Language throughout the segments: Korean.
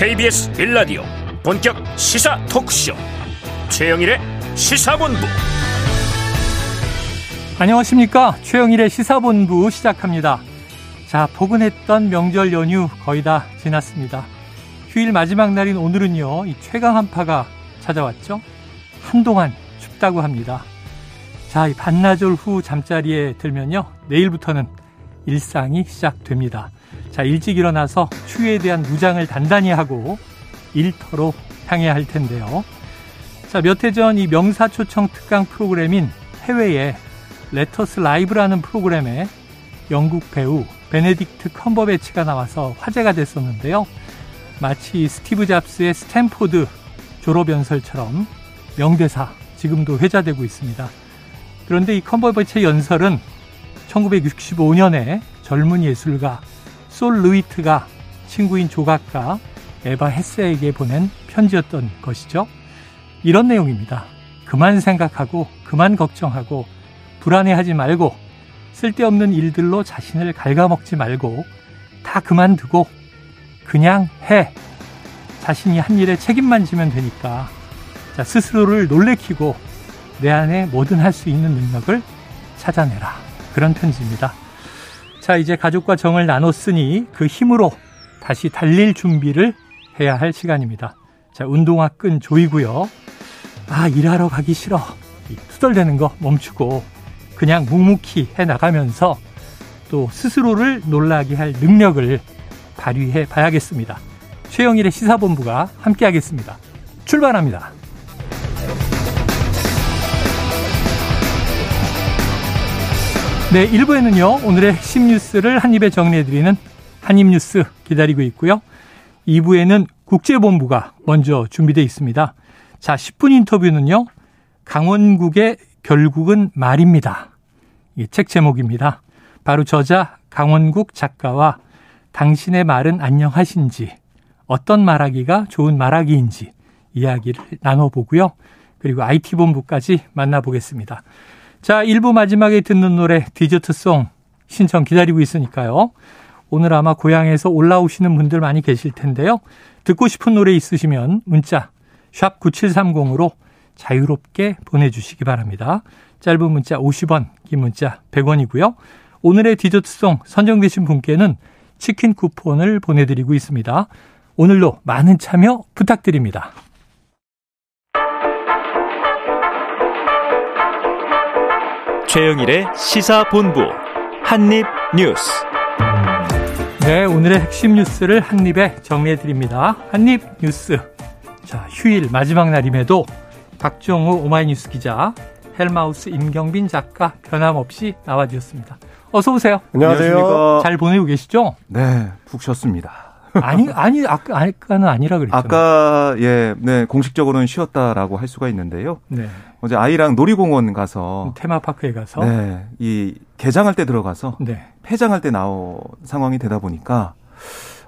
KBS 빌라디오 본격 시사 토크쇼. 최영일의 시사본부. 안녕하십니까? 최영일의 시사본부 시작합니다. 자 포근했던 명절 연휴 거의 다 지났습니다. 휴일 마지막 날인 오늘은요 이 최강 한파가 찾아왔죠? 한동안 춥다고 합니다. 자, 이 반나절 후 잠자리에 들면요. 내일부터는 일상이 시작됩니다. 자, 일찍 일어나서 추위에 대한 무장을 단단히 하고 일터로 향해야 할 텐데요. 자, 몇 해 전 이 명사초청 특강 프로그램인 해외의 Letters Live라는 프로그램에 영국 배우 베네딕트 컴버배치가 나와서 화제가 됐었는데요. 마치 스티브 잡스의 스탠포드 졸업연설처럼 명대사 지금도 회자되고 있습니다. 그런데 이 컨버버체 연설은 1965년에 젊은 예술가 솔 루이트가 친구인 조각가 에바 헤스에게 보낸 편지였던 것이죠. 이런 내용입니다. 그만 생각하고 그만 걱정하고 불안해하지 말고 쓸데없는 일들로 자신을 갉아먹지 말고 다 그만두고 그냥 해. 자신이 한 일에 책임만 지면 되니까. 자, 스스로를 놀래키고 내 안에 뭐든 할 수 있는 능력을 찾아내라. 그런 편지입니다. 자, 이제 가족과 정을 나눴으니 그 힘으로 다시 달릴 준비를 해야 할 시간입니다. 자, 운동화 끈 조이고요. 아, 일하러 가기 싫어. 투덜대는 거 멈추고 그냥 묵묵히 해 나가면서 또 스스로를 놀라게 할 능력을 발휘해 봐야겠습니다. 최영일의 시사본부가 함께하겠습니다. 출발합니다. 네, 1부에는요, 오늘의 핵심 뉴스를 한입에 정리해드리는 한입뉴스 기다리고 있고요. 2부에는 국제본부가 먼저 준비되어 있습니다. 자, 10분 인터뷰는요, 강원국의 결국은 말입니다. 이책 제목입니다. 바로 저자 강원국 작가와 당신의 말은 안녕하신지, 어떤 말하기가 좋은 말하기인지 이야기를 나눠보고요. 그리고 IT본부까지 만나보겠습니다. 자, 1부 마지막에 듣는 노래 디저트송 신청 기다리고 있으니까요. 오늘 아마 고향에서 올라오시는 분들 많이 계실 텐데요. 듣고 싶은 노래 있으시면 문자 샵 9730으로 자유롭게 보내주시기 바랍니다. 짧은 문자 50원, 긴 문자 100원이고요. 오늘의 디저트송 선정되신 분께는 치킨 쿠폰을 보내드리고 있습니다. 오늘도 많은 참여 부탁드립니다. 최영일의 시사본부 한입뉴스. 네, 오늘의 핵심 뉴스를 한입에 정리해 드립니다. 한입 뉴스. 자, 휴일 마지막 날임에도 박정우 오마이뉴스 기자, 헬마우스 임경빈 작가 변함없이 나와 주셨습니다. 어서 오세요. 안녕하세요. 잘 보내고 계시죠? 네, 푹 쉬었습니다. 아니, 아니, 아까, 아까는 아니라 그랬죠. 아까, 예, 네, 공식적으로는 쉬었다라고 할 수가 있는데요. 네. 어제 아이랑 놀이공원 가서. 테마파크에 가서. 네. 이, 개장할 때 들어가서. 네. 폐장할 때 나온 상황이 되다 보니까.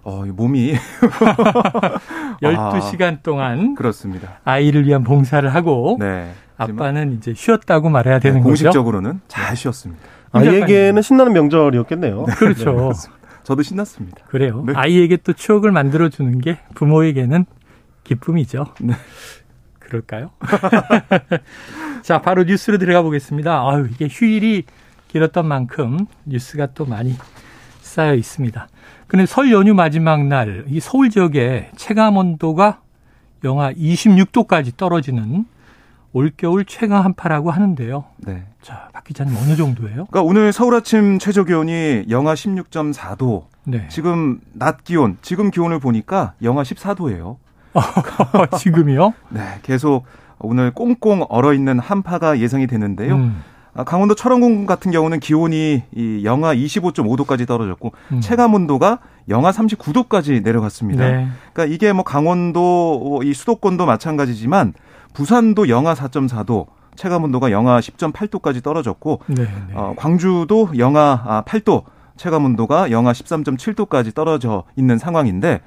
어, 몸이 12시간 아, 동안 그렇습니다. 아이를 위한 봉사를 하고 네. 아빠는 이제 쉬었다고 말해야 되는 네, 거죠. 공식적으로는 잘 쉬었습니다. 아이에게는 신나는 명절이었겠네요. 네, 그렇죠. 저도 신났습니다. 그래요. 네. 아이에게 또 추억을 만들어 주는 게 부모에게는 기쁨이죠. 네. 그럴까요? 자, 바로 뉴스로 들어가 보겠습니다. 아유, 이게 휴일이 길었던 만큼 뉴스가 또 많이 쌓여 있습니다. 근데 설 연휴 마지막 날 이 서울 지역에 체감 온도가 영하 26도까지 떨어지는 올겨울 최강 한파라고 하는데요. 네. 자, 박 기자님 어느 정도예요? 그러니까 오늘 서울 아침 최저 기온이 영하 16.4도. 네. 지금 낮 기온, 지금 기온을 보니까 영하 14도예요. 지금이요? 네, 계속 오늘 꽁꽁 얼어 있는 한파가 예상이 되는데요. 음. 아, 강원도 철원군 같은 경우는 기온이 이 영하 25.5도까지 떨어졌고 음. 체감 온도가 영하 39도까지 내려갔습니다. 네. 그러니까 이게 뭐 강원도 이 수도권도 마찬가지지만 부산도 영하 4.4도, 체감 온도가 영하 10.8도까지 떨어졌고 네, 네. 어, 광주도 영하 8도, 아, 체감 온도가 영하 13.7도까지 떨어져 있는 상황인데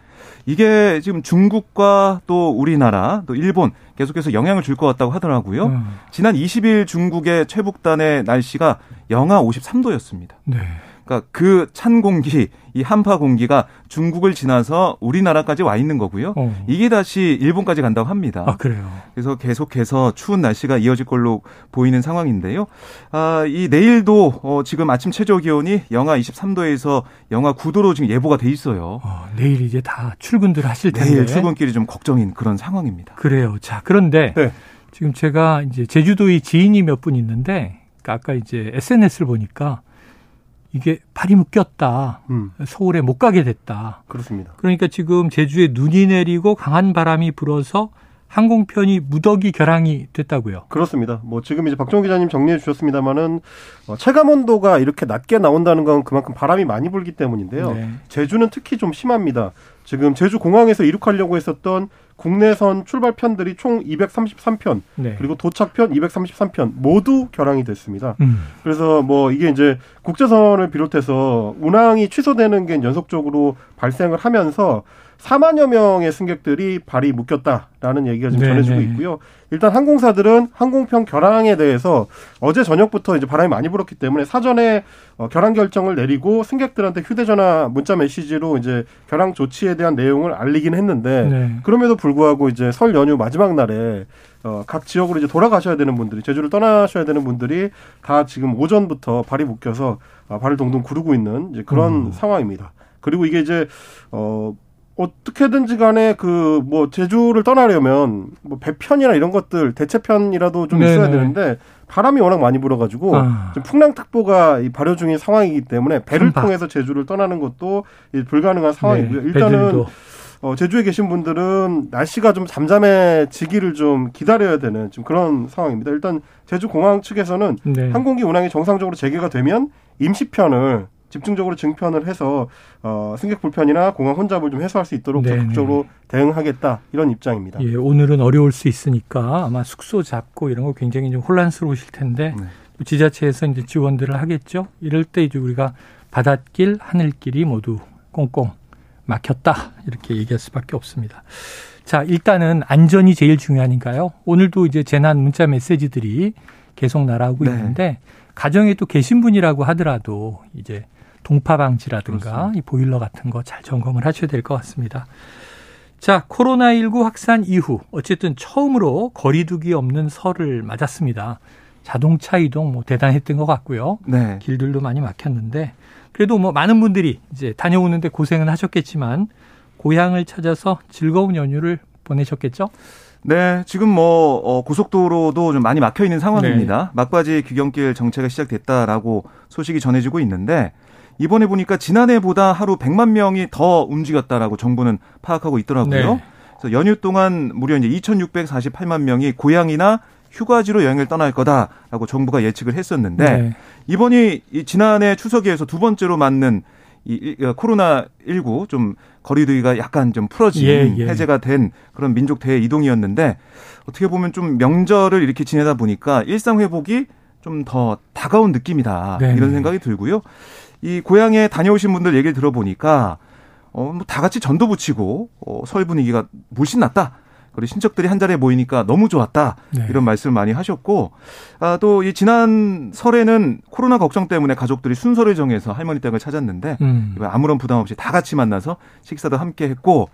이게 지금 중국과 또 우리나라 또 일본 계속해서 영향을 줄 것 같다고 하더라고요. 음. 지난 20일 중국의 최북단의 날씨가 영하 53도였습니다. 네. 그러니까 그 찬 공기, 이 한파 공기가 중국을 지나서 우리나라까지 와 있는 거고요. 어. 이게 다시 일본까지 간다고 합니다. 아, 그래요. 그래서 계속해서 추운 날씨가 이어질 걸로 보이는 상황인데요. 아, 이 내일도 어, 지금 아침 최저 기온이 영하 23도에서 영하 9도로 지금 예보가 돼 있어요. 어, 내일 이제 다 출근들 하실 텐데. 내일 출근길이 좀 걱정인 그런 상황입니다. 그래요. 자, 그런데 네. 지금 제가 이제 제주도의 지인이 몇 분 있는데 아까 이제 SNS를 보니까 이게 발이 묶였다. 음. 서울에 못 가게 됐다. 그렇습니다. 그러니까 지금 제주에 눈이 내리고 강한 바람이 불어서 항공편이 무더기 결항이 됐다고요. 그렇습니다. 뭐 지금 이제 박정 기자님 정리해 주셨습니다만은 어, 체감 온도가 이렇게 낮게 나온다는 건 그만큼 바람이 많이 불기 때문인데요. 네. 제주는 특히 좀 심합니다. 지금 제주 공항에서 이륙하려고 했었던 국내선 출발편들이 총 233편 네. 그리고 도착편 233편 모두 결항이 됐습니다. 음. 그래서 뭐 이게 이제 국제선을 비롯해서 운항이 취소되는 게 연속적으로 발생을 하면서 4만여 명의 승객들이 발이 묶였다라는 얘기가 지금 네, 전해지고 네. 있고요. 일단 항공사들은 항공편 결항에 대해서 어제 저녁부터 이제 바람이 많이 불었기 때문에 사전에 어, 결항 결정을 내리고 승객들한테 휴대전화 문자 메시지로 이제 결항 조치에 대한 내용을 알리긴 했는데 네. 그럼에도 불구하고 이제 설 연휴 마지막 날에 어, 각 지역으로 이제 돌아가셔야 되는 분들이 제주를 떠나셔야 되는 분들이 다 지금 오전부터 발이 묶여서 어, 발을 동동 구르고 있는 이제 그런 음. 상황입니다. 그리고 이게 이제 어 어떻게든지 간에 그 뭐 제주를 떠나려면 뭐 배편이나 이런 것들 대체편이라도 좀 네네. 있어야 되는데 바람이 워낙 많이 불어가지고 아. 지금 풍랑특보가 발효 중인 상황이기 때문에 배를 선박. 통해서 제주를 떠나는 것도 불가능한 상황이고요. 네, 일단은 어, 제주에 계신 분들은 날씨가 좀 잠잠해지기를 좀 기다려야 되는 지금 그런 상황입니다. 일단 제주 공항 측에서는 네. 항공기 운항이 정상적으로 재개가 되면 임시편을 집중적으로 증편을 해서 어, 승객 불편이나 공항 혼잡을 좀 해소할 수 있도록 네네. 적극적으로 대응하겠다 이런 입장입니다. 예, 오늘은 어려울 수 있으니까 아마 숙소 잡고 이런 거 굉장히 좀 혼란스러우실 텐데 네. 지자체에서 이제 지원들을 하겠죠. 이럴 때 이제 우리가 바닷길, 하늘길이 모두 꽁꽁 막혔다 이렇게 얘기할 수밖에 없습니다. 자, 일단은 안전이 제일 중요하니까요. 오늘도 이제 재난 문자 메시지들이 계속 날아오고 네. 있는데 가정에 또 계신 분이라고 하더라도 이제 동파 방지라든가 이 보일러 같은 거 잘 점검을 하셔야 될 것 같습니다. 자, 코로나19 확산 이후 어쨌든 처음으로 거리두기 없는 설을 맞았습니다. 자동차 이동 뭐 대단했던 것 같고요. 네. 길들도 많이 막혔는데 그래도 뭐 많은 분들이 이제 다녀오는데 고생은 하셨겠지만 고향을 찾아서 즐거운 연휴를 보내셨겠죠? 네, 지금 뭐 어, 고속도로도 좀 많이 막혀 있는 상황입니다. 네. 막바지 귀경길 정체가 시작됐다라고 소식이 전해지고 있는데 이번에 보니까 지난해보다 하루 100만 명이 더 움직였다라고 정부는 파악하고 있더라고요. 네. 그래서 연휴 동안 무려 이제 2,648만 명이 고향이나 휴가지로 여행을 떠날 거다라고 정부가 예측을 했었는데 네. 이번이 지난해 추석에서 두 번째로 맞는 이, 이 코로나 19 좀 거리두기가 약간 좀 풀어진 예, 예. 해제가 된 그런 민족 대회 이동이었는데 어떻게 보면 좀 명절을 이렇게 지내다 보니까 일상 회복이 좀 더 다가온 느낌이다 네. 이런 생각이 들고요. 이 고향에 다녀오신 분들 얘기를 들어보니까 어, 뭐 다 같이 전도 붙이고 어, 설 분위기가 물씬 낫다. 그리고 친척들이 한 자리에 모이니까 너무 좋았다. 네. 이런 말씀을 많이 하셨고, 아, 또 이 지난 설에는 코로나 걱정 때문에 가족들이 순서를 정해서 할머니 댁을 찾았는데, 음. 아무런 부담 없이 다 같이 만나서 식사도 함께 했고,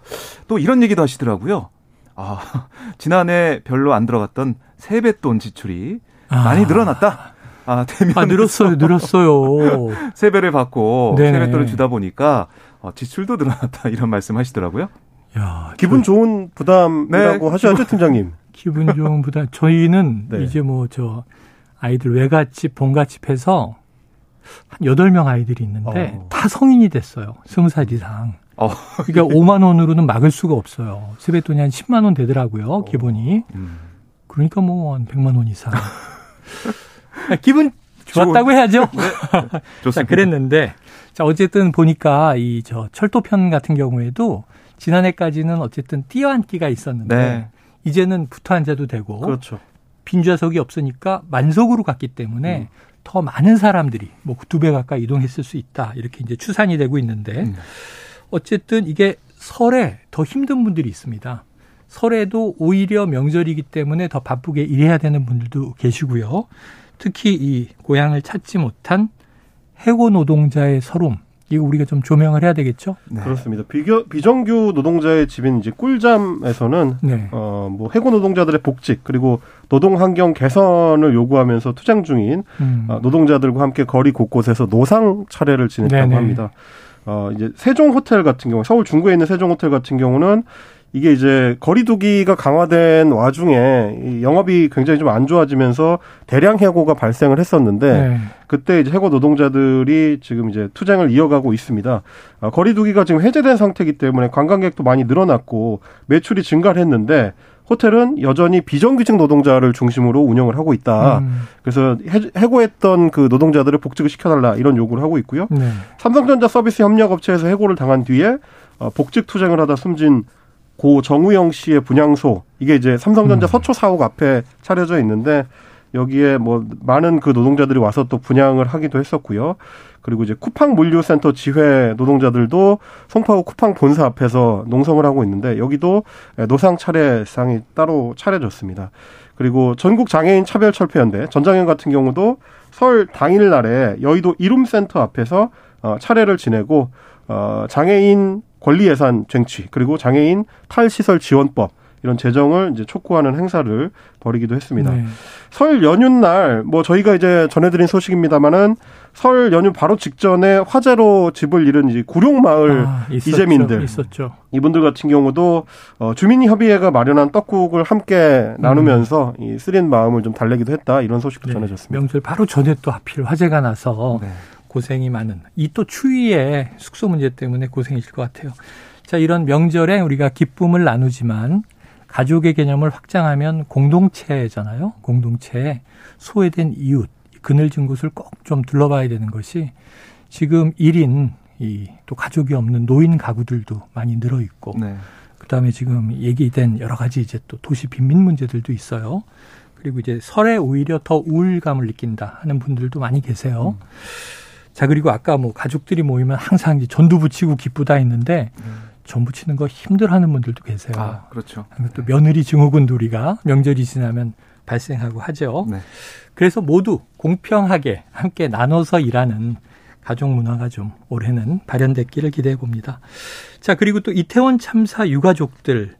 또 이런 얘기도 하시더라고요. 아, 지난해 별로 안 들어갔던 세뱃돈 지출이 아. 많이 늘어났다. 아, 대면 아, 늘었어요, 늘었어요. 세배를 받고 네 세뱃돈을 주다 보니까 어, 지출도 늘어났다 이런 말씀 하시더라고요. 야, 기분 저, 좋은 부담이라고 네, 하셔야죠, 팀장님. 기분 좋은 부담. 저희는 네. 이제 뭐 저 아이들 외갓집, 본갓집 해서 한 8명 아이들이 있는데 어. 다 성인이 됐어요. 20살 이상. 어. 그러니까 5만 원으로는 막을 수가 없어요. 세뱃돈이 한 10만 원 되더라고요, 어. 기본이. 음. 그러니까 뭐 한 100만 원 이상. 기분 좋았다고 해야죠. 네. 좋습니다. 자, 그랬는데 자 어쨌든 보니까 이 저 철도편 같은 경우에도 지난해까지는 어쨌든 뛰어앉기가 있었는데 네. 이제는 붙어 앉아도 되고 그렇죠. 빈 좌석이 없으니까 만석으로 갔기 때문에 음. 더 많은 사람들이 뭐 두 배 가까이 이동했을 수 있다 이렇게 이제 추산이 되고 있는데 음. 어쨌든 이게 설에 더 힘든 분들이 있습니다. 설에도 오히려 명절이기 때문에 더 바쁘게 일해야 되는 분들도 계시고요. 특히 이 고향을 찾지 못한 해고 노동자의 서름 이거 우리가 좀 조명을 해야 되겠죠? 네. 그렇습니다. 비교, 비정규 노동자의 집인 이제 꿀잠에서는 네. 어뭐 해고 노동자들의 복직 그리고 노동 환경 개선을 요구하면서 투쟁 중인 음. 어, 노동자들과 함께 거리 곳곳에서 노상 차례를 지냈다고 네네. 합니다. 어 이제 세종 호텔 같은 경우 서울 중구에 있는 세종 호텔 같은 경우는 이게 이제 거리두기가 강화된 와중에 이 영업이 굉장히 좀 안 좋아지면서 대량 해고가 발생을 했었는데 네. 그때 이제 해고 노동자들이 지금 이제 투쟁을 이어가고 있습니다. 아, 거리두기가 지금 해제된 상태이기 때문에 관광객도 많이 늘어났고 매출이 증가를 했는데 호텔은 여전히 비정규직 노동자를 중심으로 운영을 하고 있다. 음. 그래서 해고했던 그 노동자들을 복직을 시켜달라 이런 요구를 하고 있고요. 네. 삼성전자 서비스 협력업체에서 해고를 당한 뒤에 어, 복직 투쟁을 하다 숨진 고 정우영 씨의 분향소 이게 이제 삼성전자 음. 서초 사옥 앞에 차려져 있는데 여기에 뭐 많은 그 노동자들이 와서 또 분양을 하기도 했었고요. 그리고 이제 쿠팡 물류센터 지회 노동자들도 송파구 쿠팡 본사 앞에서 농성을 하고 있는데 여기도 노상 차례상이 따로 차려졌습니다. 그리고 전국 장애인 차별 철폐연대 전장현 같은 경우도 설 당일 날에 여의도 이룸센터 앞에서 어, 차례를 지내고 어, 장애인 권리 예산 쟁취 그리고 장애인 탈시설 지원법 이런 재정을 이제 촉구하는 행사를 벌이기도 했습니다. 네. 설 연휴 날 뭐 저희가 이제 전해드린 소식입니다만은 설 연휴 바로 직전에 화재로 집을 잃은 이제 구룡마을 아, 이재민들 있었죠. 이분들 같은 경우도 어, 주민협의회가 마련한 떡국을 함께 나누면서 음. 이 쓰린 마음을 좀 달래기도 했다 이런 소식도 네. 전해졌습니다. 명절 바로 전에 또 하필 화재가 나서 네. 고생이 많은 이 또 추위에 숙소 문제 때문에 고생이실 것 같아요. 자, 이런 명절에 우리가 기쁨을 나누지만 가족의 개념을 확장하면 공동체잖아요. 공동체에 소외된 이웃, 그늘진 곳을 꼭 좀 둘러봐야 되는 것이 지금 1인 이 또 가족이 없는 노인 가구들도 많이 늘어 있고 네. 그다음에 지금 얘기된 여러 가지 이제 또 도시 빈민 문제들도 있어요. 그리고 이제 설에 오히려 더 우울감을 느낀다 하는 분들도 많이 계세요. 음. 자, 그리고 아까 뭐 가족들이 모이면 항상 전두 붙이고 기쁘다 했는데 음. 전 붙이는 거 힘들어하는 분들도 계세요. 아, 그렇죠. 또 며느리 증후군 놀이가 명절이 지나면 발생하고 하죠. 네. 그래서 모두 공평하게 함께 나눠서 일하는 가족 문화가 좀 올해는 발현됐기를 기대해 봅니다. 자, 그리고 또 이태원 참사 유가족들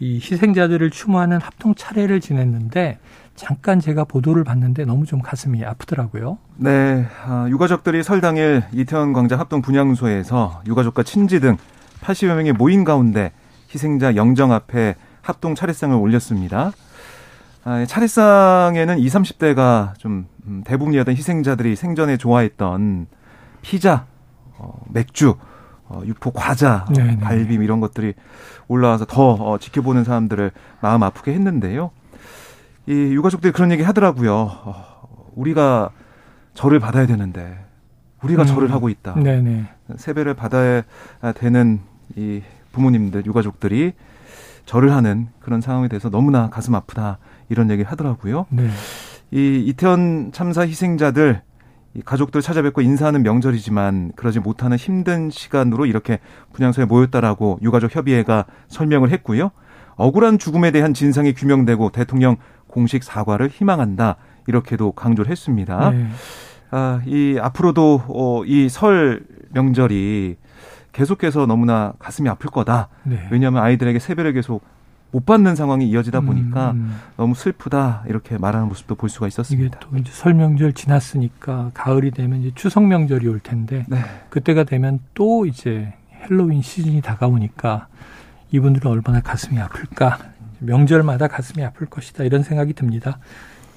이 희생자들을 추모하는 합동 차례를 지냈는데 잠깐 제가 보도를 봤는데 너무 좀 가슴이 아프더라고요. 네, 아, 유가족들이 설 당일 이태원 광장 합동 분향소에서 유가족과 친지 등 80여 명의 모인 가운데 희생자 영정 앞에 합동 차례상을 올렸습니다. 아, 차례상에는 20, 30대가 좀 음, 대부분이었던 희생자들이 생전에 좋아했던 피자, 어, 맥주, 어, 육포 과자, 네네. 갈빔 이런 것들이 올라와서 더 어, 지켜보는 사람들을 마음 아프게 했는데요. 이 유가족들이 그런 얘기 하더라고요. 어, 우리가 절을 받아야 되는데 우리가 음. 절을 하고 있다. 네네. 세배를 받아야 되는 이 부모님들 유가족들이 절을 하는 그런 상황에 대해서 너무나 가슴 아프다 이런 얘기를 하더라고요. 네. 이 이태원 참사 희생자들 이 가족들 찾아뵙고 인사하는 명절이지만 그러지 못하는 힘든 시간으로 이렇게 분향소에 모였다라고 유가족 협의회가 설명을 했고요. 억울한 죽음에 대한 진상이 규명되고 대통령 공식 사과를 희망한다. 이렇게도 강조를 했습니다. 네. 아, 이 앞으로도 어, 이 설 명절이 계속해서 너무나 가슴이 아플 거다. 네. 왜냐하면 아이들에게 세배를 계속 못 받는 상황이 이어지다 보니까 음. 너무 슬프다 이렇게 말하는 모습도 볼 수가 있었습니다. 이게 또 이제 설 명절 지났으니까 가을이 되면 이제 추석 명절이 올 텐데 네. 그때가 되면 또 이제 헬로윈 시즌이 다가오니까 이분들은 얼마나 가슴이 아플까 명절마다 가슴이 아플 것이다 이런 생각이 듭니다.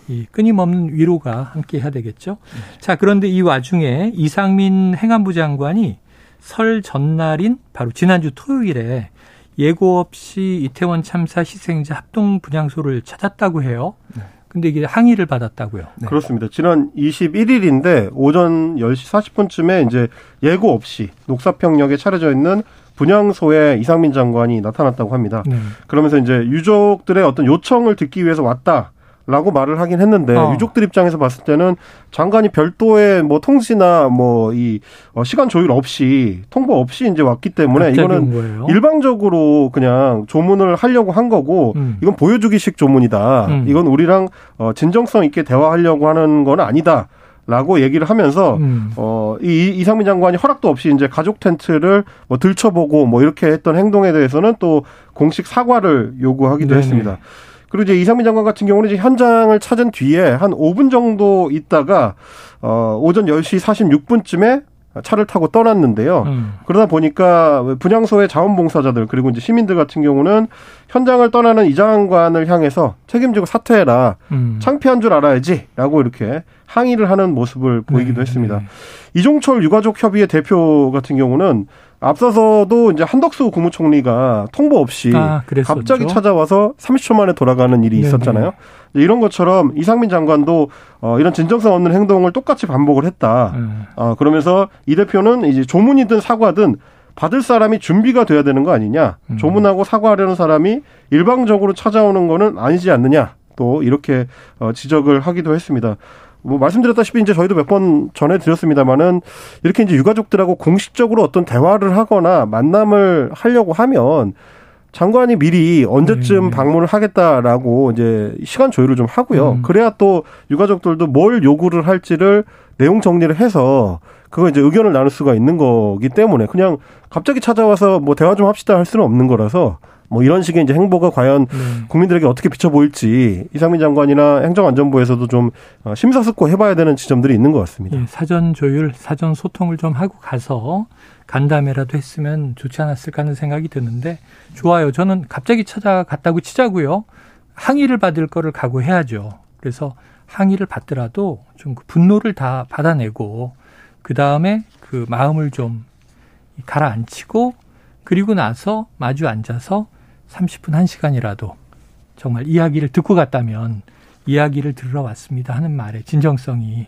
이 끊임없는 위로가 함께 해야 되겠죠. 네. 자, 그런데 이 와중에 이상민 행안부 장관이 설 전날인 바로 지난주 토요일에 예고 없이 이태원 참사 희생자 합동 분향소를 찾았다고 해요. 네. 근데 이게 항의를 받았다고요. 네. 그렇습니다. 지난 21일인데 오전 10시 40분쯤에 이제 예고 없이 녹사평역에 차려져 있는 분향소에 이상민 장관이 나타났다고 합니다. 네. 그러면서 이제 유족들의 어떤 요청을 듣기 위해서 왔다. 라고 말을 하긴 했는데 어. 유족들 입장에서 봤을 때는 장관이 별도의 뭐 통지나 뭐이 어, 시간 조율 없이 통보 없이 이제 왔기 때문에 이거는 일방적으로 그냥 조문을 하려고 한 거고 음. 이건 보여주기식 조문이다. 음. 이건 우리랑 어 진정성 있게 대화하려고 하는 건 아니다. 라고 얘기를 하면서 음. 어이 이상민 장관이 허락도 없이 이제 가족 텐트를 뭐 들춰보고 뭐 이렇게 했던 행동에 대해서는 또 공식 사과를 요구하기도 네네. 했습니다. 그리고 이제 이상민 장관 같은 경우는 이제 현장을 찾은 뒤에 한 5분 정도 있다가 어 오전 10시 46분쯤에 차를 타고 떠났는데요. 음. 그러다 보니까 분향소의 자원봉사자들 그리고 이제 시민들 같은 경우는 현장을 떠나는 이 장관을 향해서 책임지고 사퇴해라. 음. 창피한 줄 알아야지라고 이렇게 항의를 하는 모습을 보이기도 네, 했습니다. 네. 이종철 유가족 협의회 대표 같은 경우는 앞서서도 이제 한덕수 국무총리가 통보 없이 아, 갑자기 찾아와서 30초 만에 돌아가는 일이 네네. 있었잖아요. 이런 것처럼 이상민 장관도 어, 이런 진정성 없는 행동을 똑같이 반복을 했다. 음. 어, 그러면서 이 대표는 이제 조문이든 사과든 받을 사람이 준비가 돼야 되는 거 아니냐. 음. 조문하고 사과하려는 사람이 일방적으로 찾아오는 거는 아니지 않느냐. 또 이렇게 어, 지적을 하기도 했습니다. 뭐 말씀드렸다시피 이제 저희도 몇 번 전해 드렸습니다만은 이렇게 이제 유가족들하고 공식적으로 어떤 대화를 하거나 만남을 하려고 하면 장관이 미리 언제쯤 네. 방문을 하겠다라고 이제 시간 조율을 좀 하고요. 음. 그래야 또 유가족들도 뭘 요구를 할지를 내용 정리를 해서 그거 이제 의견을 나눌 수가 있는 거기 때문에 그냥 갑자기 찾아와서 뭐 대화 좀 합시다 할 수는 없는 거라서 뭐 이런 식의 이제 행보가 과연 네. 국민들에게 어떻게 비춰 보일지 이상민 장관이나 행정안전부에서도 좀 어, 심사숙고 해봐야 되는 지점들이 있는 것 같습니다. 예, 사전 조율, 사전 소통을 좀 하고 가서 간담회라도 했으면 좋지 않았을까 하는 생각이 드는데 좋아요. 저는 갑자기 찾아갔다고 치자고요. 항의를 받을 거를 각오해야죠. 그래서 항의를 받더라도 좀 그 분노를 다 받아내고 그 다음에 그 마음을 좀 가라앉히고 그리고 나서 마주 앉아서 30분, 1시간이라도 정말 이야기를 듣고 갔다면 이야기를 들으러 왔습니다 하는 말에 진정성이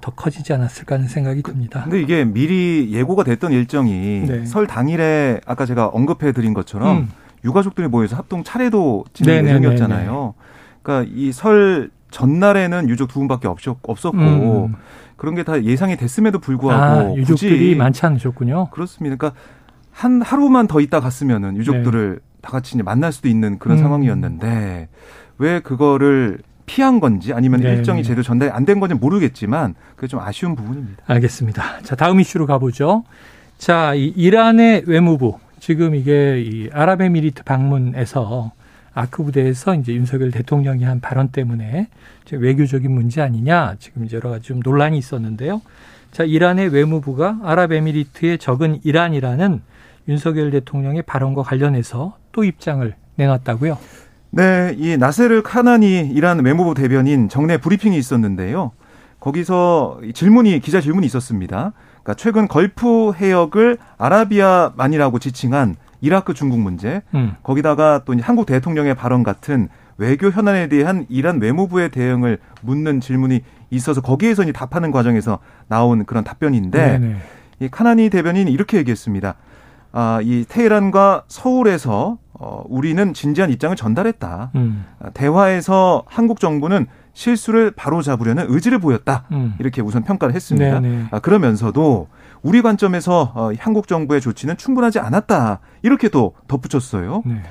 더 커지지 않았을까 하는 생각이 듭니다. 근데 이게 미리 예고가 됐던 일정이 네. 설 당일에 아까 제가 언급해 드린 것처럼 음. 유가족들이 모여서 합동 차례도 진행 예정이었잖아요. 그러니까 이 설 전날에는 유족 두 분밖에 없었고 음. 그런 게 다 예상이 됐음에도 불구하고 아, 유족들이 많지 않으셨군요. 그렇습니다. 그러니까 한 하루만 더 있다 갔으면은 유족들을 네. 다 같이 이제 만날 수도 있는 그런 음. 상황이었는데 왜 그거를 피한 건지 아니면 네. 일정이 제대로 전달이 안 된 건지 모르겠지만 그게 좀 아쉬운 부분입니다. 알겠습니다. 자, 다음 이슈로 가보죠. 자, 이 이란의 외무부 지금 이게 이 아랍에미리트 방문에서 아크 부대에서 이제 윤석열 대통령이 한 발언 때문에 외교적인 문제 아니냐 지금 이제 여러 가지 좀 논란이 있었는데요. 자, 이란의 외무부가 아랍에미리트의 적은 이란이라는 윤석열 대통령의 발언과 관련해서 또 입장을 내놨다고요? 네, 이 나세르 카나니 이란 외무부 대변인 정례 브리핑이 있었는데요. 거기서 질문이 기자 질문이 있었습니다. 그러니까 최근 걸프 해역을 아라비아만이라고 지칭한 이라크 중국 문제, 음. 거기다가 또 한국 대통령의 발언 같은 외교 현안에 대한 이란 외무부의 대응을 묻는 질문이 있어서 거기에서 이 답하는 과정에서 나온 그런 답변인데 네네. 이 카나니 대변인이 이렇게 얘기했습니다. 아, 이 테헤란과 서울에서 어, 우리는 진지한 입장을 전달했다. 음. 아, 대화에서 한국 정부는 실수를 바로 잡으려는 의지를 보였다. 음. 이렇게 우선 평가를 했습니다. 아, 그러면서도 우리 관점에서 어, 한국 정부의 조치는 충분하지 않았다. 이렇게 또 덧붙였어요. 네.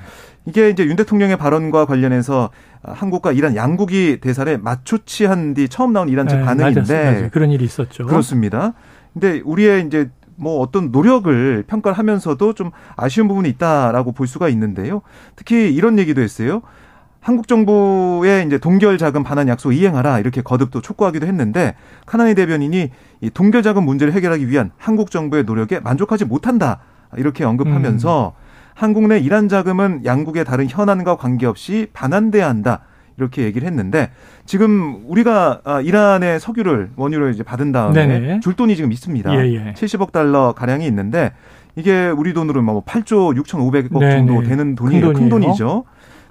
이게 이제 윤 대통령의 발언과 관련해서 한국과 이란 양국이 대사를 맞초치한 뒤 처음 나온 이란 측 네, 반응인데 맞았어요, 맞아요. 그런 일이 있었죠. 그렇습니다. 근데 우리의 이제 뭐 어떤 노력을 평가를 하면서도 좀 아쉬운 부분이 있다라고 볼 수가 있는데요. 특히 이런 얘기도 했어요. 한국 정부의 이제 동결 자금 반환 약속 이행하라 이렇게 거듭 또 촉구하기도 했는데 카나니 대변인이 이 동결 자금 문제를 해결하기 위한 한국 정부의 노력에 만족하지 못한다 이렇게 언급하면서 음. 한국 내 이란 자금은 양국의 다른 현안과 관계없이 반환돼야 한다. 이렇게 얘기를 했는데 지금 우리가 아, 이란의 석유를 원유를 이제 받은 다음에 네네. 줄 돈이 지금 있습니다. 예, 예. 70억 달러 가량이 있는데 이게 우리 돈으로 뭐 8조 6,500억 네네. 정도 되는 돈이에요. 큰, 큰 돈이죠.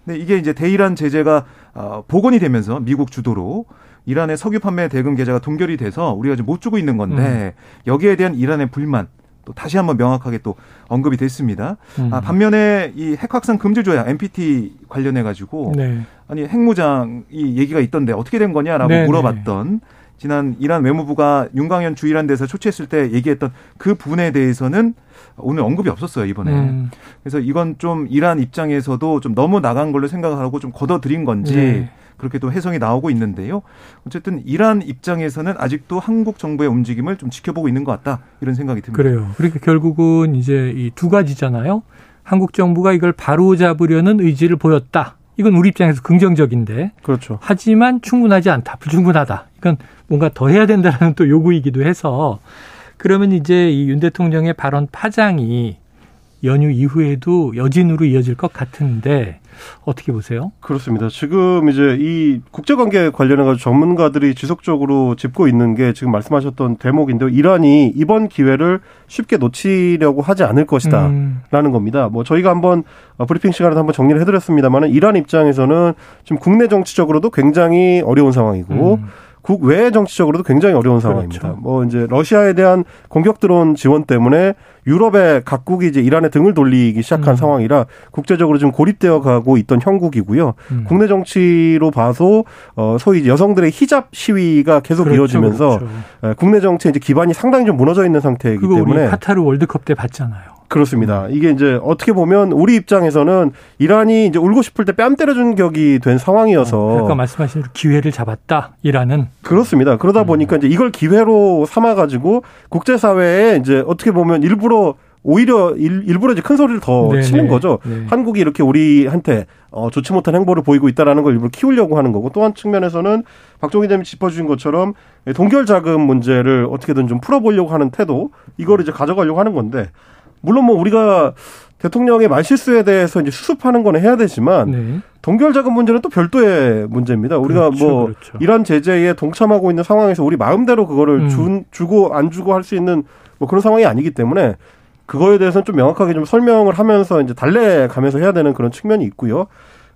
근데 이게 이제 대이란 제재가 어, 복원이 되면서 미국 주도로 이란의 석유 판매 대금 계좌가 동결이 돼서 우리가 지금 못 주고 있는 건데 음. 여기에 대한 이란의 불만 또 다시 한번 명확하게 또 언급이 됐습니다. 음. 아, 반면에 이 핵 확산 금지 조약 NPT 관련해 가지고 네. 아니 핵무장 이 얘기가 있던데 어떻게 된 거냐라고 네, 네. 물어봤던 지난 이란 외무부가 윤광현 주이란 대사 초치했을 때 얘기했던 그 부분에 대해서는 오늘 언급이 없었어요 이번에. 음. 그래서 이건 좀 이란 입장에서도 좀 너무 나간 걸로 생각하고 좀 걷어들인 건지 네. 그렇게 또 해석이 나오고 있는데요. 어쨌든 이란 입장에서는 아직도 한국 정부의 움직임을 좀 지켜보고 있는 것 같다 이런 생각이 듭니다. 그래요. 그러니까 결국은 이제 이 두 가지잖아요. 한국 정부가 이걸 바로 잡으려는 의지를 보였다. 이건 우리 입장에서 긍정적인데. 그렇죠. 하지만 충분하지 않다. 불충분하다. 이건 뭔가 더 해야 된다는 또 요구이기도 해서 그러면 이제 이 윤 대통령의 발언 파장이 연휴 이후에도 여진으로 이어질 것 같은데 어떻게 보세요? 그렇습니다. 지금 이제 이 국제관계 관련해 가지고 전문가들이 지속적으로 짚고 있는 게 지금 말씀하셨던 대목인데요. 이란이 이번 기회를 쉽게 놓치려고 하지 않을 것이다라는 음. 겁니다. 뭐 저희가 한번 브리핑 시간에도 한번 정리를 해드렸습니다만은 이란 입장에서는 지금 국내 정치적으로도 굉장히 어려운 상황이고. 음. 국외 정치적으로도 굉장히 어려운 상황입니다. 그렇죠. 뭐 이제 러시아에 대한 공격 드론 지원 때문에 유럽의 각국이 이제 이란에 등을 돌리기 시작한 음. 상황이라 국제적으로 좀 고립되어 가고 있던 형국이고요. 음. 국내 정치로 봐서 어 소위 여성들의 히잡 시위가 계속 그렇죠, 이어지면서 그렇죠. 예, 국내 정치에 이제 기반이 상당히 좀 무너져 있는 상태이기 때문에 카타르 월드컵 때 봤잖아요. 그렇습니다. 이게 이제 어떻게 보면 우리 입장에서는 이란이 이제 울고 싶을 때 뺨 때려준 격이 된 상황이어서. 어, 아까 말씀하신 기회를 잡았다. 이란은. 그렇습니다. 그러다 음. 보니까 이제 이걸 기회로 삼아 가지고 국제 사회에 이제 어떻게 보면 일부러 오히려 일, 부러 이제 큰 소리를 더 네네. 치는 거죠. 네. 한국이 이렇게 우리한테 어, 좋지 못한 행보를 보이고 있다라는 걸 일부러 키우려고 하는 거고 또 한 측면에서는 박종희 대표님 짚어주신 것처럼 동결 자금 문제를 어떻게든 좀 풀어보려고 하는 태도 이거를 이제 가져가려고 하는 건데 물론 뭐 우리가 대통령의 말실수에 대해서 이제 수습하는 거는 해야 되지만 네. 동결 자금 문제는 또 별도의 문제입니다. 우리가 그렇죠, 뭐 그렇죠. 이란 제재에 동참하고 있는 상황에서 우리 마음대로 그거를 음. 주, 주고 안 주고 할 수 있는 뭐 그런 상황이 아니기 때문에 그거에 대해서는 좀 명확하게 좀 설명을 하면서 이제 달래 가면서 해야 되는 그런 측면이 있고요.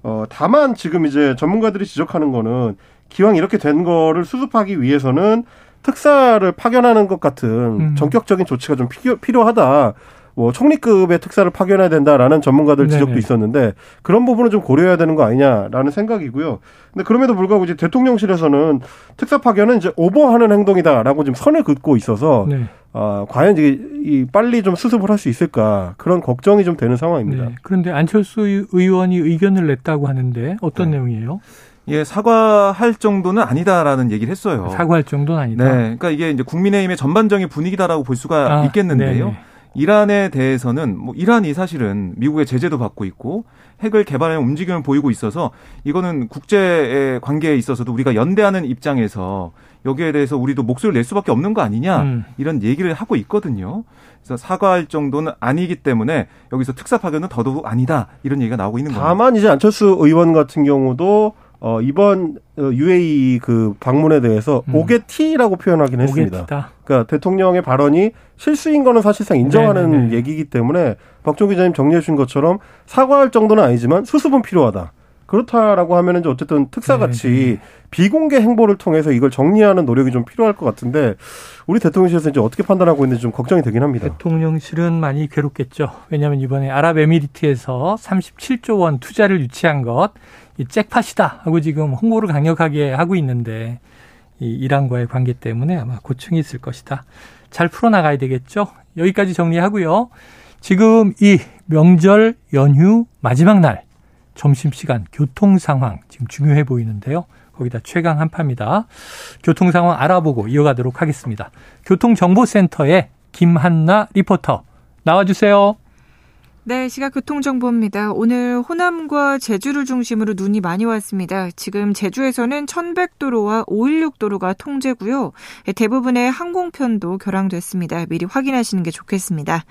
어 다만 지금 이제 전문가들이 지적하는 거는 기왕 이렇게 된 거를 수습하기 위해서는 특사를 파견하는 것 같은 음. 전격적인 조치가 좀 필요, 필요하다. 뭐 총리급의 특사를 파견해야 된다라는 전문가들 지적도 네네. 있었는데 그런 부분은 좀 고려해야 되는 거 아니냐라는 생각이고요. 근데 그럼에도 불구하고 이제 대통령실에서는 특사 파견은 이제 오버하는 행동이다라고 지금 선을 긋고 있어서 네. 어, 과연 이게 이 빨리 좀 수습을 할 수 있을까 그런 걱정이 좀 되는 상황입니다. 네. 그런데 안철수 의원이 의견을 냈다고 하는데 어떤 네. 내용이에요? 예, 사과할 정도는 아니다라는 얘기를 했어요. 사과할 정도는 아니다. 네, 그러니까 이게 이제 국민의힘의 전반적인 분위기다라고 볼 수가 아, 있겠는데요. 네네. 이란에 대해서는 뭐 이란이 사실은 미국의 제재도 받고 있고 핵을 개발하는 움직임을 보이고 있어서 이거는 국제 관계에 있어서도 우리가 연대하는 입장에서 여기에 대해서 우리도 목소리를 낼 수밖에 없는 거 아니냐 음. 이런 얘기를 하고 있거든요. 그래서 사과할 정도는 아니기 때문에 여기서 특사 파견은 더더욱 아니다 이런 얘기가 나오고 있는 거예요. 다만 이제 안철수 의원 같은 경우도 어, 이번 UAE 어, 그 방문에 대해서 음. 오게티라고 표현하긴 했습니다. 오게티다. 그러니까 대통령의 발언이 실수인 거는 사실상 인정하는 네네. 네. 얘기이기 때문에 박종 기자님 정리해 주신 것처럼 사과할 정도는 아니지만 수습은 필요하다. 그렇다라고 하면 이제 어쨌든 특사같이. 네. 비공개 행보를 통해서 이걸 정리하는 노력이 좀 필요할 것 같은데 우리 대통령실에서 이제 어떻게 판단하고 있는지 좀 걱정이 되긴 합니다. 대통령실은 많이 괴롭겠죠. 왜냐하면 이번에 아랍에미리트에서 37조 원 투자를 유치한 것 이 잭팟이다 하고 지금 홍보를 강력하게 하고 있는데 이 이란과의 관계 때문에 아마 고충이 있을 것이다. 잘 풀어나가야 되겠죠. 여기까지 정리하고요. 지금 이 명절 연휴 마지막 날 점심시간 교통 상황 지금 중요해 보이는데요. 거기다 최강 한파입니다. 교통 상황 알아보고 이어가도록 하겠습니다. 교통정보센터의 김한나 리포터 나와주세요. 네, 시각 교통정보입니다. 오늘 호남과 제주를 중심으로 눈이 많이 왔습니다. 지금 제주에서는 1100도로와 516도로가 통제고요. 대부분의 항공편도 결항됐습니다. 미리 확인하시는 게 좋겠습니다.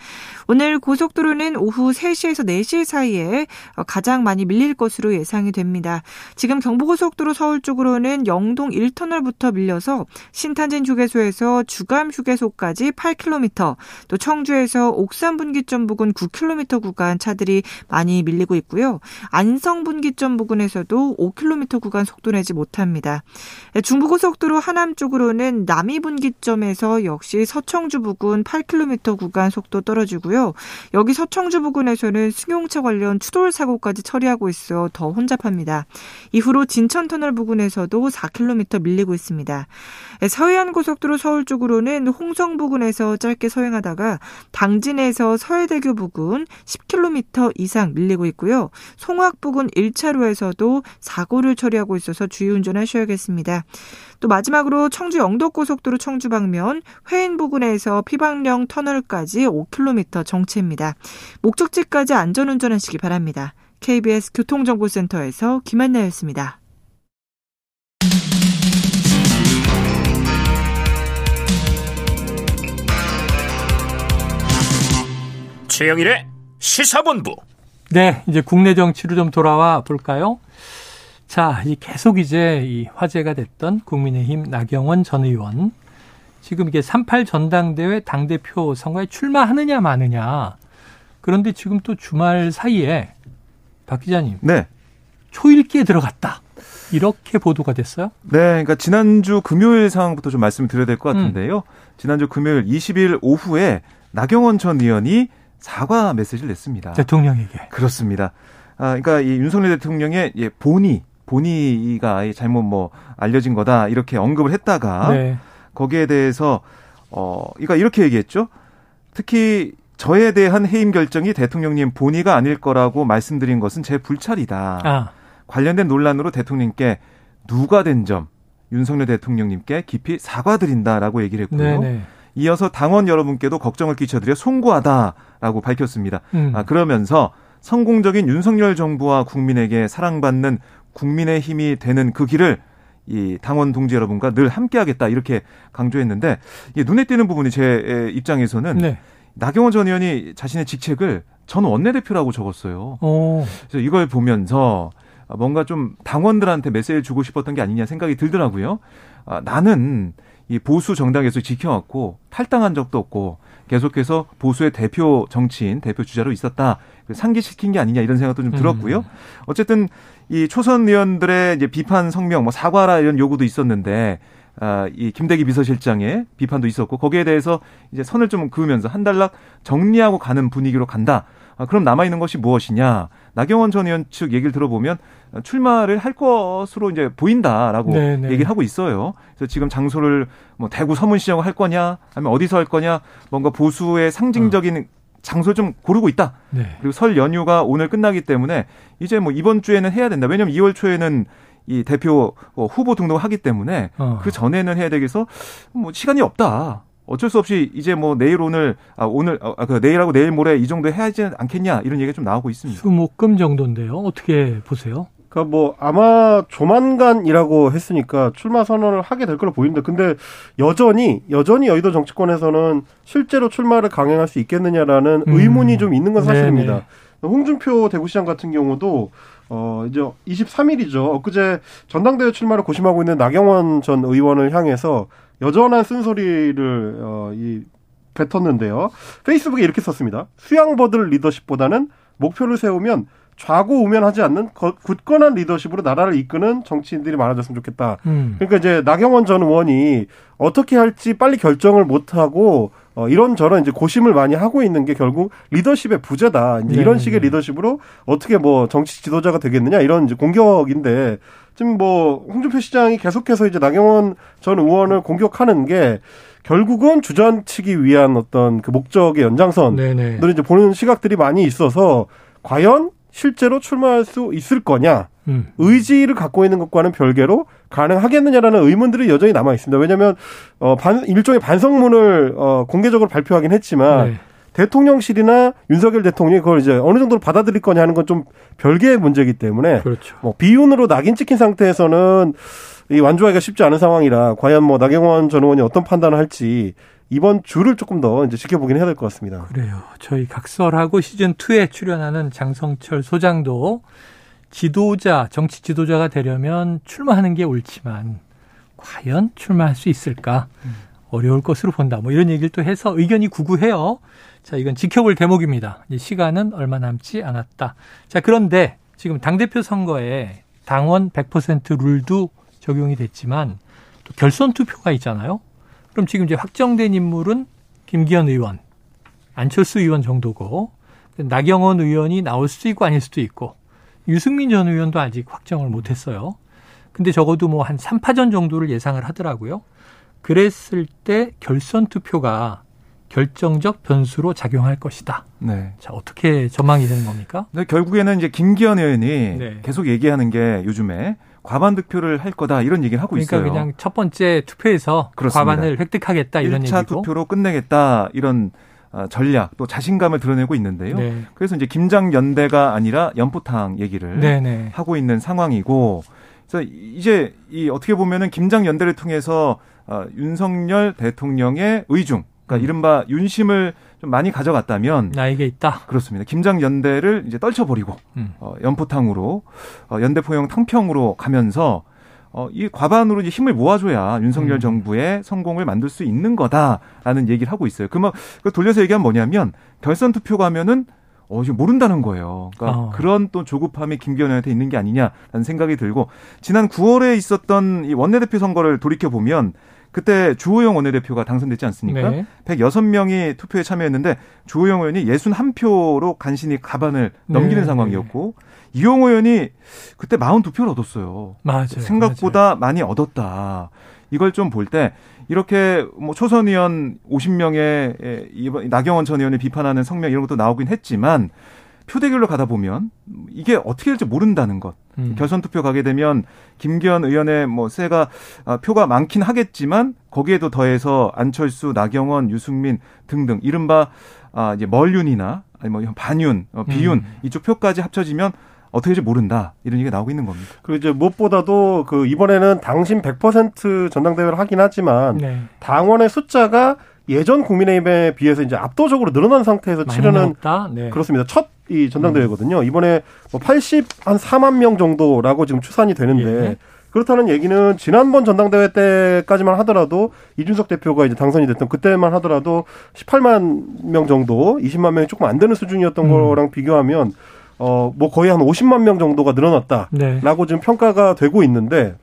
오늘 고속도로는 오후 3시에서 4시 사이에 가장 많이 밀릴 것으로 예상이 됩니다. 지금 경부고속도로 서울 쪽으로는 영동 1터널부터 밀려서 신탄진 휴게소에서 주감 휴게소까지 8km, 또 청주에서 옥산 분기점 부근 9km 구간 차들이 많이 밀리고 있고요. 안성 분기점 부근에서도 5km 구간 속도 내지 못합니다. 중부고속도로 하남 쪽으로는 남이 분기점에서 역시 서청주 부근 8km 구간 속도 떨어지고요. 여기 서청주 부근에서는 승용차 관련 추돌 사고까지 처리하고 있어 더 혼잡합니다. 이후로 진천터널 부근에서도 4km 밀리고 있습니다. 서해안 고속도로 서울 쪽으로는 홍성 부근에서 짧게 서행하다가 당진에서 서해대교 부근 10km 이상 밀리고 있고요. 송악 부근 1차로에서도 사고를 처리하고 있어서 주의 운전하셔야겠습니다. 또 마지막으로 청주 영덕고속도로 청주 방면 회인 부근에서 피방령 터널까지 5km 정체입니다. 목적지까지 안전운전하시기 바랍니다. KBS 교통정보센터에서 김한나였습니다. 최영일의 시사본부. 네, 이제 국내 정치로 좀 돌아와 볼까요? 자, 이 계속 이제 이 화제가 됐던 국민의힘 나경원 전 의원. 지금 이게 38 전당대회 당대표 선거에 출마하느냐 마느냐. 그런데 지금 또 주말 사이에 박 기자님. 네. 초읽기에 들어갔다. 이렇게 보도가 됐어요? 네, 그러니까 지난주 금요일 상황부터 좀 말씀을 드려야 될 것 같은데요. 음. 지난주 금요일 20일 오후에 나경원 전 의원이 사과 메시지를 냈습니다. 대통령에게. 그렇습니다. 아, 그러니까 이 윤석열 대통령의 예, 본의, 본의가 잘못 뭐 알려진 거다 이렇게 언급을 했다가 네. 거기에 대해서 어, 그러니까 이렇게 얘기했죠. 특히 저에 대한 해임 결정이 대통령님 본의가 아닐 거라고 말씀드린 것은 제 불찰이다. 아. 관련된 논란으로 대통령께 누가 된 점 윤석열 대통령님께 깊이 사과드린다라고 얘기를 했고요. 네네. 이어서 당원 여러분께도 걱정을 끼쳐드려 송구하다라고 밝혔습니다. 음. 아, 그러면서 성공적인 윤석열 정부와 국민에게 사랑받는 국민의 힘이 되는 그 길을 이 당원 동지 여러분과 늘 함께하겠다 이렇게 강조했는데 이게 눈에 띄는 부분이 제 입장에서는 네. 나경원 전 의원이 자신의 직책을 전 원내대표라고 적었어요. 오. 그래서 이걸 보면서 뭔가 좀 당원들한테 메시지를 주고 싶었던 게 아니냐 생각이 들더라고요. 아, 나는 이 보수 정당에서 지켜왔고 탈당한 적도 없고 계속해서 보수의 대표 정치인, 대표 주자로 있었다. 상기시킨 게 아니냐 이런 생각도 좀 들었고요. 음. 어쨌든 이 초선 의원들의 이제 비판 성명, 뭐 사과라 이런 요구도 있었는데 아, 이 김대기 비서실장의 비판도 있었고 거기에 대해서 이제 선을 좀 그으면서 한 달락 정리하고 가는 분위기로 간다. 아, 그럼 남아 있는 것이 무엇이냐? 나경원 전 의원 측 얘기를 들어보면 출마를 할 것으로 이제 보인다라고 네네. 네. 얘기를 하고 있어요. 그래서 지금 장소를 뭐 대구 서문시장으로 할 거냐, 아니면 어디서 할 거냐, 뭔가 보수의 상징적인 어. 장소를 좀 고르고 있다. 네. 그리고 설 연휴가 오늘 끝나기 때문에 이제 뭐 이번 주에는 해야 된다. 왜냐면 2월 초에는 이 대표 어, 후보 등록을 하기 때문에 어. 그 전에는 해야 되겠어 뭐 시간이 없다. 어쩔 수 없이 이제 뭐 내일 오늘 아 오늘 아, 그 내일하고 내일 모레 이 정도 해야 하지 않겠냐 이런 얘기가 좀 나오고 있습니다. 수목금 정도인데요. 어떻게 보세요? 그러니까 뭐 아마 조만간이라고 했으니까 출마 선언을 하게 될 걸로 보입니다. 근데 여전히 여전히 여의도 정치권에서는 실제로 출마를 강행할 수 있겠느냐라는 음. 의문이 좀 있는 건 사실입니다. 네네. 홍준표 대구시장 같은 경우도 어 이제 23일이죠. 엊그제 전당대회 출마를 고심하고 있는 나경원 전 의원을 향해서 여전한 쓴소리를 어, 이 뱉었는데요. 페이스북에 이렇게 썼습니다. 수양버들 리더십보다는 목표를 세우면 좌고우면하지 않는 굳건한 리더십으로 나라를 이끄는 정치인들이 많아졌으면 좋겠다. 음. 그러니까 이제 나경원 전 의원이 어떻게 할지 빨리 결정을 못 하고 어, 이런저런 이제 고심을 많이 하고 있는 게 결국 리더십의 부재다. 이제 네. 이런 식의 리더십으로 어떻게 뭐 정치 지도자가 되겠느냐 이런 이제 공격인데 지금 뭐 홍준표 시장이 계속해서 이제 나경원 전 의원을 공격하는 게 결국은 주전치기 위한 어떤 그 목적의 연장선을 이제 보는 시각들이 많이 있어서 과연 실제로 출마할 수 있을 거냐 음. 의지를 갖고 있는 것과는 별개로 가능하겠느냐라는 의문들이 여전히 남아 있습니다. 왜냐하면 어, 반, 일종의 반성문을 어, 공개적으로 발표하긴 했지만 네. 대통령실이나 윤석열 대통령이 그걸 이제 어느 정도로 받아들일 거냐 하는 건 좀 별개의 문제이기 때문에 그렇죠. 뭐 비윤으로 낙인 찍힌 상태에서는 이 완주하기가 쉽지 않은 상황이라 과연 뭐 나경원 전 의원이 어떤 판단을 할지 이번 주를 조금 더 이제 지켜보긴 해야 될 것 같습니다. 그래요. 저희 각설하고 시즌 2에 출연하는 장성철 소장도 지도자, 정치 지도자가 되려면 출마하는 게 옳지만 과연 출마할 수 있을까? 음. 어려울 것으로 본다. 뭐 이런 얘기를 또 해서 의견이 구구해요. 자, 이건 지켜볼 대목입니다. 이제 시간은 얼마 남지 않았다. 자, 그런데 지금 당대표 선거에 당원 100% 룰도 적용이 됐지만 또 결선 투표가 있잖아요. 그럼 지금 이제 확정된 인물은 김기현 의원, 안철수 의원 정도고 나경원 의원이 나올 수도 있고 아닐 수도 있고 유승민 전 의원도 아직 확정을 못 했어요. 근데 적어도 뭐 한 3파전 정도를 예상을 하더라고요. 그랬을 때 결선 투표가 결정적 변수로 작용할 것이다. 네. 자, 어떻게 전망이 되는 겁니까? 네, 결국에는 이제 김기현 의원이 네. 계속 얘기하는 게 요즘에 과반 득표를 할 거다 이런 얘기를 하고 그러니까 있어요. 그러니까 그냥 첫 번째 투표에서 그렇습니다. 과반을 획득하겠다 이런 1차 얘기고. 투표로 끝내겠다 이런 어, 전략 또 자신감을 드러내고 있는데요. 네. 그래서 이제 김장 연대가 아니라 연포탕 얘기를 네네. 네. 하고 있는 상황이고 그래서 이제 이 어떻게 보면은 김장 연대를 통해서 어, 윤석열 대통령의 의중 그러니까 음. 이른바 윤심을 좀 많이 가져갔다면 나에게 있다. 그렇습니다. 김장 연대를 이제 떨쳐버리고 음. 어, 연포탕으로 어, 연대포용 탕평으로 가면서 어, 이 과반으로 이제 힘을 모아줘야 윤석열 음. 정부의 성공을 만들 수 있는 거다라는 얘기를 하고 있어요. 그만 그 돌려서 얘기하면 뭐냐면 결선 투표 가면은 어, 지금 모른다는 거예요. 그러니까 어. 그런 또 조급함이 김기현 의원한테 있는 게 아니냐라는 생각이 들고 지난 9월에 있었던 이 원내대표 선거를 돌이켜 보면 그때 주호영 원내대표가 당선됐지 않습니까? 네. 106명이 투표에 참여했는데 주호영 의원이 61표로 간신히 가반을 넘기는 네. 상황이었고 이용호 의원이 그때 42표를 얻었어요. 맞아요. 생각보다 맞아요. 많이 얻었다. 이걸 좀 볼 때 이렇게 뭐 초선 의원 50명의 이번 나경원 전 의원을 비판하는 성명 이런 것도 나오긴 했지만 표대결로 가다 보면 이게 어떻게 될지 모른다는 것. 음. 결선 투표 가게 되면 김기현 의원의 뭐 세가 아, 표가 많긴 하겠지만 거기에도 더해서 안철수, 나경원, 유승민 등등 이른바 아 이제 멀윤이나 아니 뭐 반윤, 어, 비윤 음. 이쪽 표까지 합쳐지면 어떻게 될지 모른다 이런 얘기가 나오고 있는 겁니다. 그리고 이제 무엇보다도 그 이번에는 당신 100% 전당대회를 하긴 하지만 네. 당원의 숫자가 예전 국민의힘에 비해서 이제 압도적으로 늘어난 상태에서 치르는 네. 그렇습니다. 첫 이 전당대회거든요. 이번에 뭐 80, 한 4만 명 정도라고 지금 추산이 되는데 예. 그렇다는 얘기는 지난번 전당대회 때까지만 하더라도 이준석 대표가 이제 당선이 됐던 그때만 하더라도 18만 명 정도, 20만 명이 조금 안 되는 수준이었던 음. 거랑 비교하면 어, 뭐 거의 한 50만 명 정도가 늘어났다라고 네. 지금 평가가 되고 있는데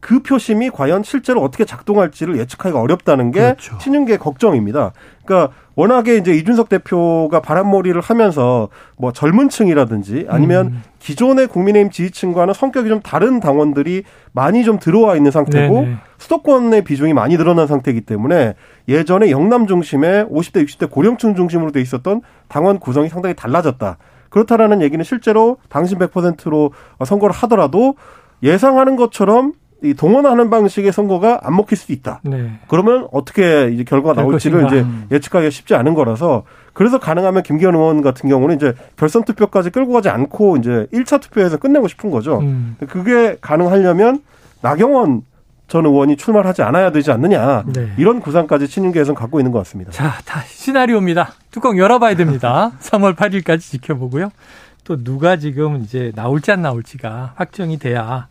그 표심이 과연 실제로 어떻게 작동할지를 예측하기가 어렵다는 게 그렇죠. 친윤계 걱정입니다. 그러니까 워낙에 이제 이준석 대표가 바람몰이를 하면서 뭐 젊은 층이라든지 아니면 음. 기존의 국민의힘 지지층과는 성격이 좀 다른 당원들이 많이 좀 들어와 있는 상태고 네네. 수도권의 비중이 많이 늘어난 상태이기 때문에 예전에 영남 중심의 50대 60대 고령층 중심으로 돼 있었던 당원 구성이 상당히 달라졌다. 그렇다라는 얘기는 실제로 당신 100%로 선거를 하더라도 예상하는 것처럼 이 동원하는 방식의 선거가 안 먹힐 수도 있다. 네. 그러면 어떻게 이제 결과가 나올지를 이제 예측하기가 쉽지 않은 거라서 그래서 가능하면 김기현 의원 같은 경우는 이제 결선 투표까지 끌고 가지 않고 이제 1차 투표에서 끝내고 싶은 거죠. 음. 그게 가능하려면 나경원 전 의원이 출마하지 않아야 되지 않느냐 네. 이런 구상까지 친윤계에서는 갖고 있는 것 같습니다. 자, 다 시나리오입니다. 뚜껑 열어봐야 됩니다. 3월 8일까지 지켜보고요. 또 누가 지금 이제 나올지 안 나올지가 확정이 돼야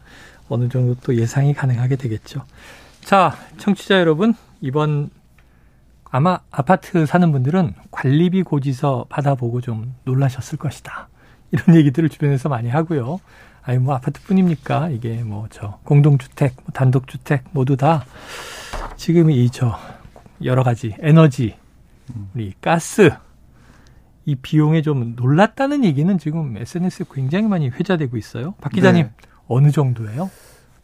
어느 정도 또 예상이 가능하게 되겠죠. 자, 청취자 여러분, 이번 아마 아파트 사는 분들은 관리비 고지서 받아보고 좀 놀라셨을 것이다. 이런 얘기들을 주변에서 많이 하고요. 아니 뭐 아파트뿐입니까? 이게 뭐 저 공동주택, 뭐 단독주택 모두 다 지금 이 저 여러 가지 에너지, 우리 가스 이 비용에 좀 놀랐다는 얘기는 지금 SNS에 굉장히 많이 회자되고 있어요. 박 기자님 네. 어느 정도예요?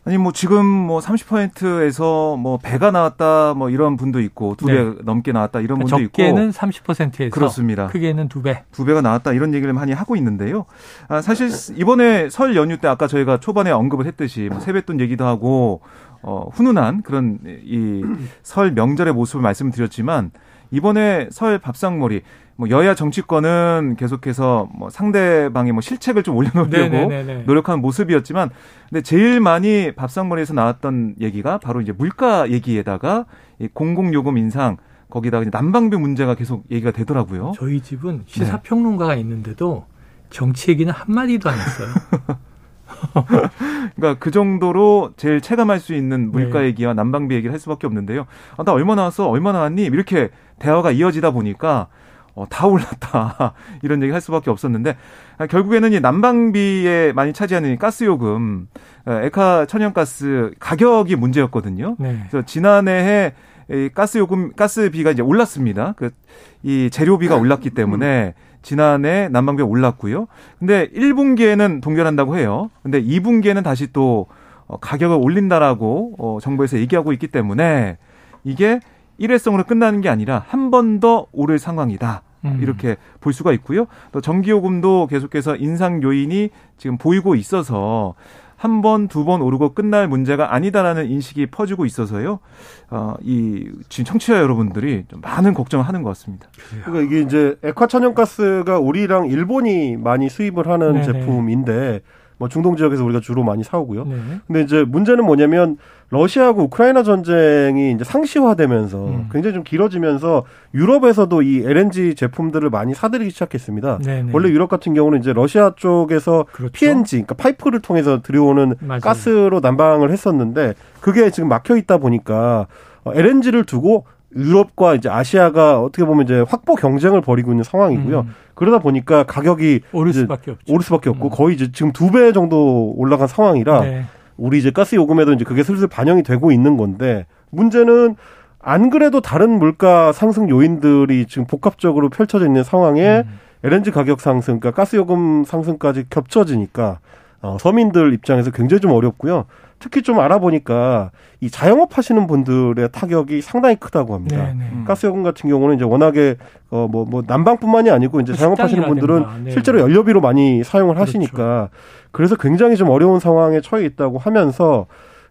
아니 뭐 지금 뭐 30%에서 뭐 배가 나왔다 뭐 이런 분도 있고 두배 네. 넘게 나왔다 이런 그러니까 분도 적게는 있고 적게는 30%에서 그렇습니다. 크게는 두 배. 두 배가 나왔다 이런 얘기를 많이 하고 있는데요. 아, 사실 이번에 설 연휴 때 아까 저희가 초반에 언급을 했듯이 뭐 세뱃돈 얘기도 하고 어 훈훈한 그런 이 설 명절의 모습을 말씀드렸지만 이번에 설 밥상머리 뭐 여야 정치권은 계속해서 뭐 상대방의 뭐 실책을 좀 올려놓으려고 네네네네. 노력하는 모습이었지만, 근데 제일 많이 밥상머리에서 나왔던 얘기가 바로 이제 물가 얘기에다가 이 공공요금 인상 거기다가 이제 난방비 문제가 계속 얘기가 되더라고요. 저희 집은 네. 시사평론가가 네. 있는데도 정치 얘기는 한 마디도 안 했어요. 그러니까 그 정도로 제일 체감할 수 있는 물가 네. 얘기와 난방비 얘기를 할 수밖에 없는데요. 아, 나 얼마 나왔어? 얼마 나왔니? 이렇게 대화가 이어지다 보니까 어, 다 올랐다. 이런 얘기 할 수밖에 없었는데, 아, 결국에는 이 난방비에 많이 차지하는 이 가스요금, 어, 에카 천연가스 가격이 문제였거든요. 네. 그래서 지난해에 이 가스요금, 가스비가 이제 올랐습니다. 그, 이 재료비가 올랐기 때문에 지난해 난방비가 올랐고요. 근데 1분기에는 동결한다고 해요. 근데 2분기에는 다시 또 어, 가격을 올린다라고 어, 정부에서 얘기하고 있기 때문에 이게 일회성으로 끝나는 게 아니라 한 번 더 오를 상황이다. 음. 이렇게 볼 수가 있고요. 또 전기요금도 계속해서 인상 요인이 지금 보이고 있어서 한 번, 두 번 오르고 끝날 문제가 아니다라는 인식이 퍼지고 있어서요. 어, 이 지금 청취자 여러분들이 좀 많은 걱정을 하는 것 같습니다. 그러니까 이게 이제 액화 천연가스가 우리랑 일본이 많이 수입을 하는 네네. 제품인데 뭐 중동 지역에서 우리가 주로 많이 사오고요. 네. 근데 이제 문제는 뭐냐면 러시아하고 우크라이나 전쟁이 이제 상시화되면서 음. 굉장히 좀 길어지면서 유럽에서도 이 LNG 제품들을 많이 사들이기 시작했습니다. 네네. 원래 유럽 같은 경우는 이제 러시아 쪽에서 그렇죠. PNG, 그러니까 파이프를 통해서 들여오는 맞아요. 가스로 난방을 했었는데 그게 지금 막혀 있다 보니까 LNG를 두고 유럽과 이제 아시아가 어떻게 보면 이제 확보 경쟁을 벌이고 있는 상황이고요. 음. 그러다 보니까 가격이 오를 수밖에 없죠. 오를 수밖에 없고 음. 거의 이제 지금 두 배 정도 올라간 상황이라 네. 우리 이제 가스 요금에도 이제 그게 슬슬 반영이 되고 있는 건데 문제는 안 그래도 다른 물가 상승 요인들이 지금 복합적으로 펼쳐져 있는 상황에 음. LNG 가격 상승, 그러니까 가스 요금 상승까지 겹쳐지니까 어, 서민들 입장에서 굉장히 좀 어렵고요. 특히 좀 알아보니까 이 자영업 하시는 분들의 타격이 상당히 크다고 합니다. 네네. 네. 음. 가스요금 같은 경우는 이제 워낙에 어 뭐뭐 뭐 난방뿐만이 아니고 이제 자영업 하시는 분들은 네. 실제로 연료비로 많이 사용을 그렇죠. 하시니까 그래서 굉장히 좀 어려운 상황에 처해 있다고 하면서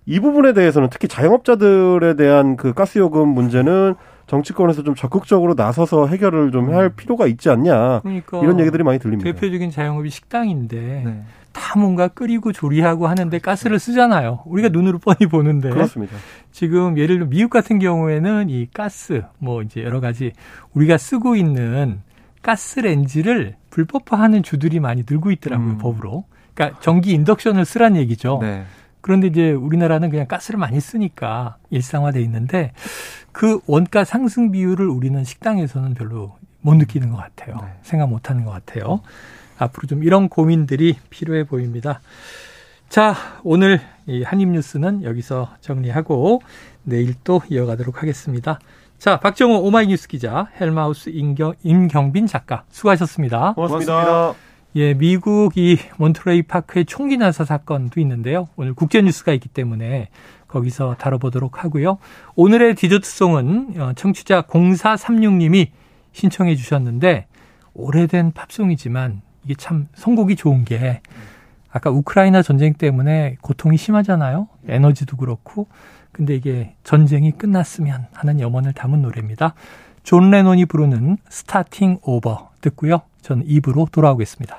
이 부분에 대해서는 특히 자영업자들에 대한 그 가스요금 문제는 정치권에서 좀 적극적으로 나서서 해결을 좀할 음. 필요가 있지 않냐. 그러니까 이런 얘기들이 많이 들립니다. 대표적인 자영업이 식당인데 네. 다 뭔가 끓이고 조리하고 하는데 가스를 쓰잖아요. 우리가 눈으로 뻔히 보는데. 그렇습니다. 지금 예를 들면 미국 같은 경우에는 이 가스 뭐 이제 여러 가지 우리가 쓰고 있는 가스 렌지를 불법화하는 주들이 많이 늘고 있더라고요, 음. 법으로. 그러니까 전기 인덕션을 쓰란 얘기죠. 네. 그런데 이제 우리나라는 그냥 가스를 많이 쓰니까 일상화돼 있는데 그 원가 상승 비율을 우리는 식당에서는 별로 못 느끼는 것 같아요. 네. 생각 못 하는 것 같아요. 앞으로 좀 이런 고민들이 필요해 보입니다. 자, 오늘 이 한입뉴스는 여기서 정리하고 내일 또 이어가도록 하겠습니다. 자, 박정호 오마이뉴스 기자, 헬마우스 임경, 임경빈 작가, 수고하셨습니다. 고맙습니다. 고맙습니다. 예, 미국 이 몬트레이 파크의 총기 난사 사건도 있는데요. 오늘 국제 뉴스가 있기 때문에 거기서 다뤄보도록 하고요. 오늘의 디저트송은 어, 청취자 0436님이 신청해 주셨는데 오래된 팝송이지만 이게 참 선곡이 좋은 게 아까 우크라이나 전쟁 때문에 고통이 심하잖아요. 에너지도 그렇고. 근데 이게 전쟁이 끝났으면 하는 염원을 담은 노래입니다. 존 레논이 부르는 Starting Over 듣고요. 전 2부로 돌아오겠습니다.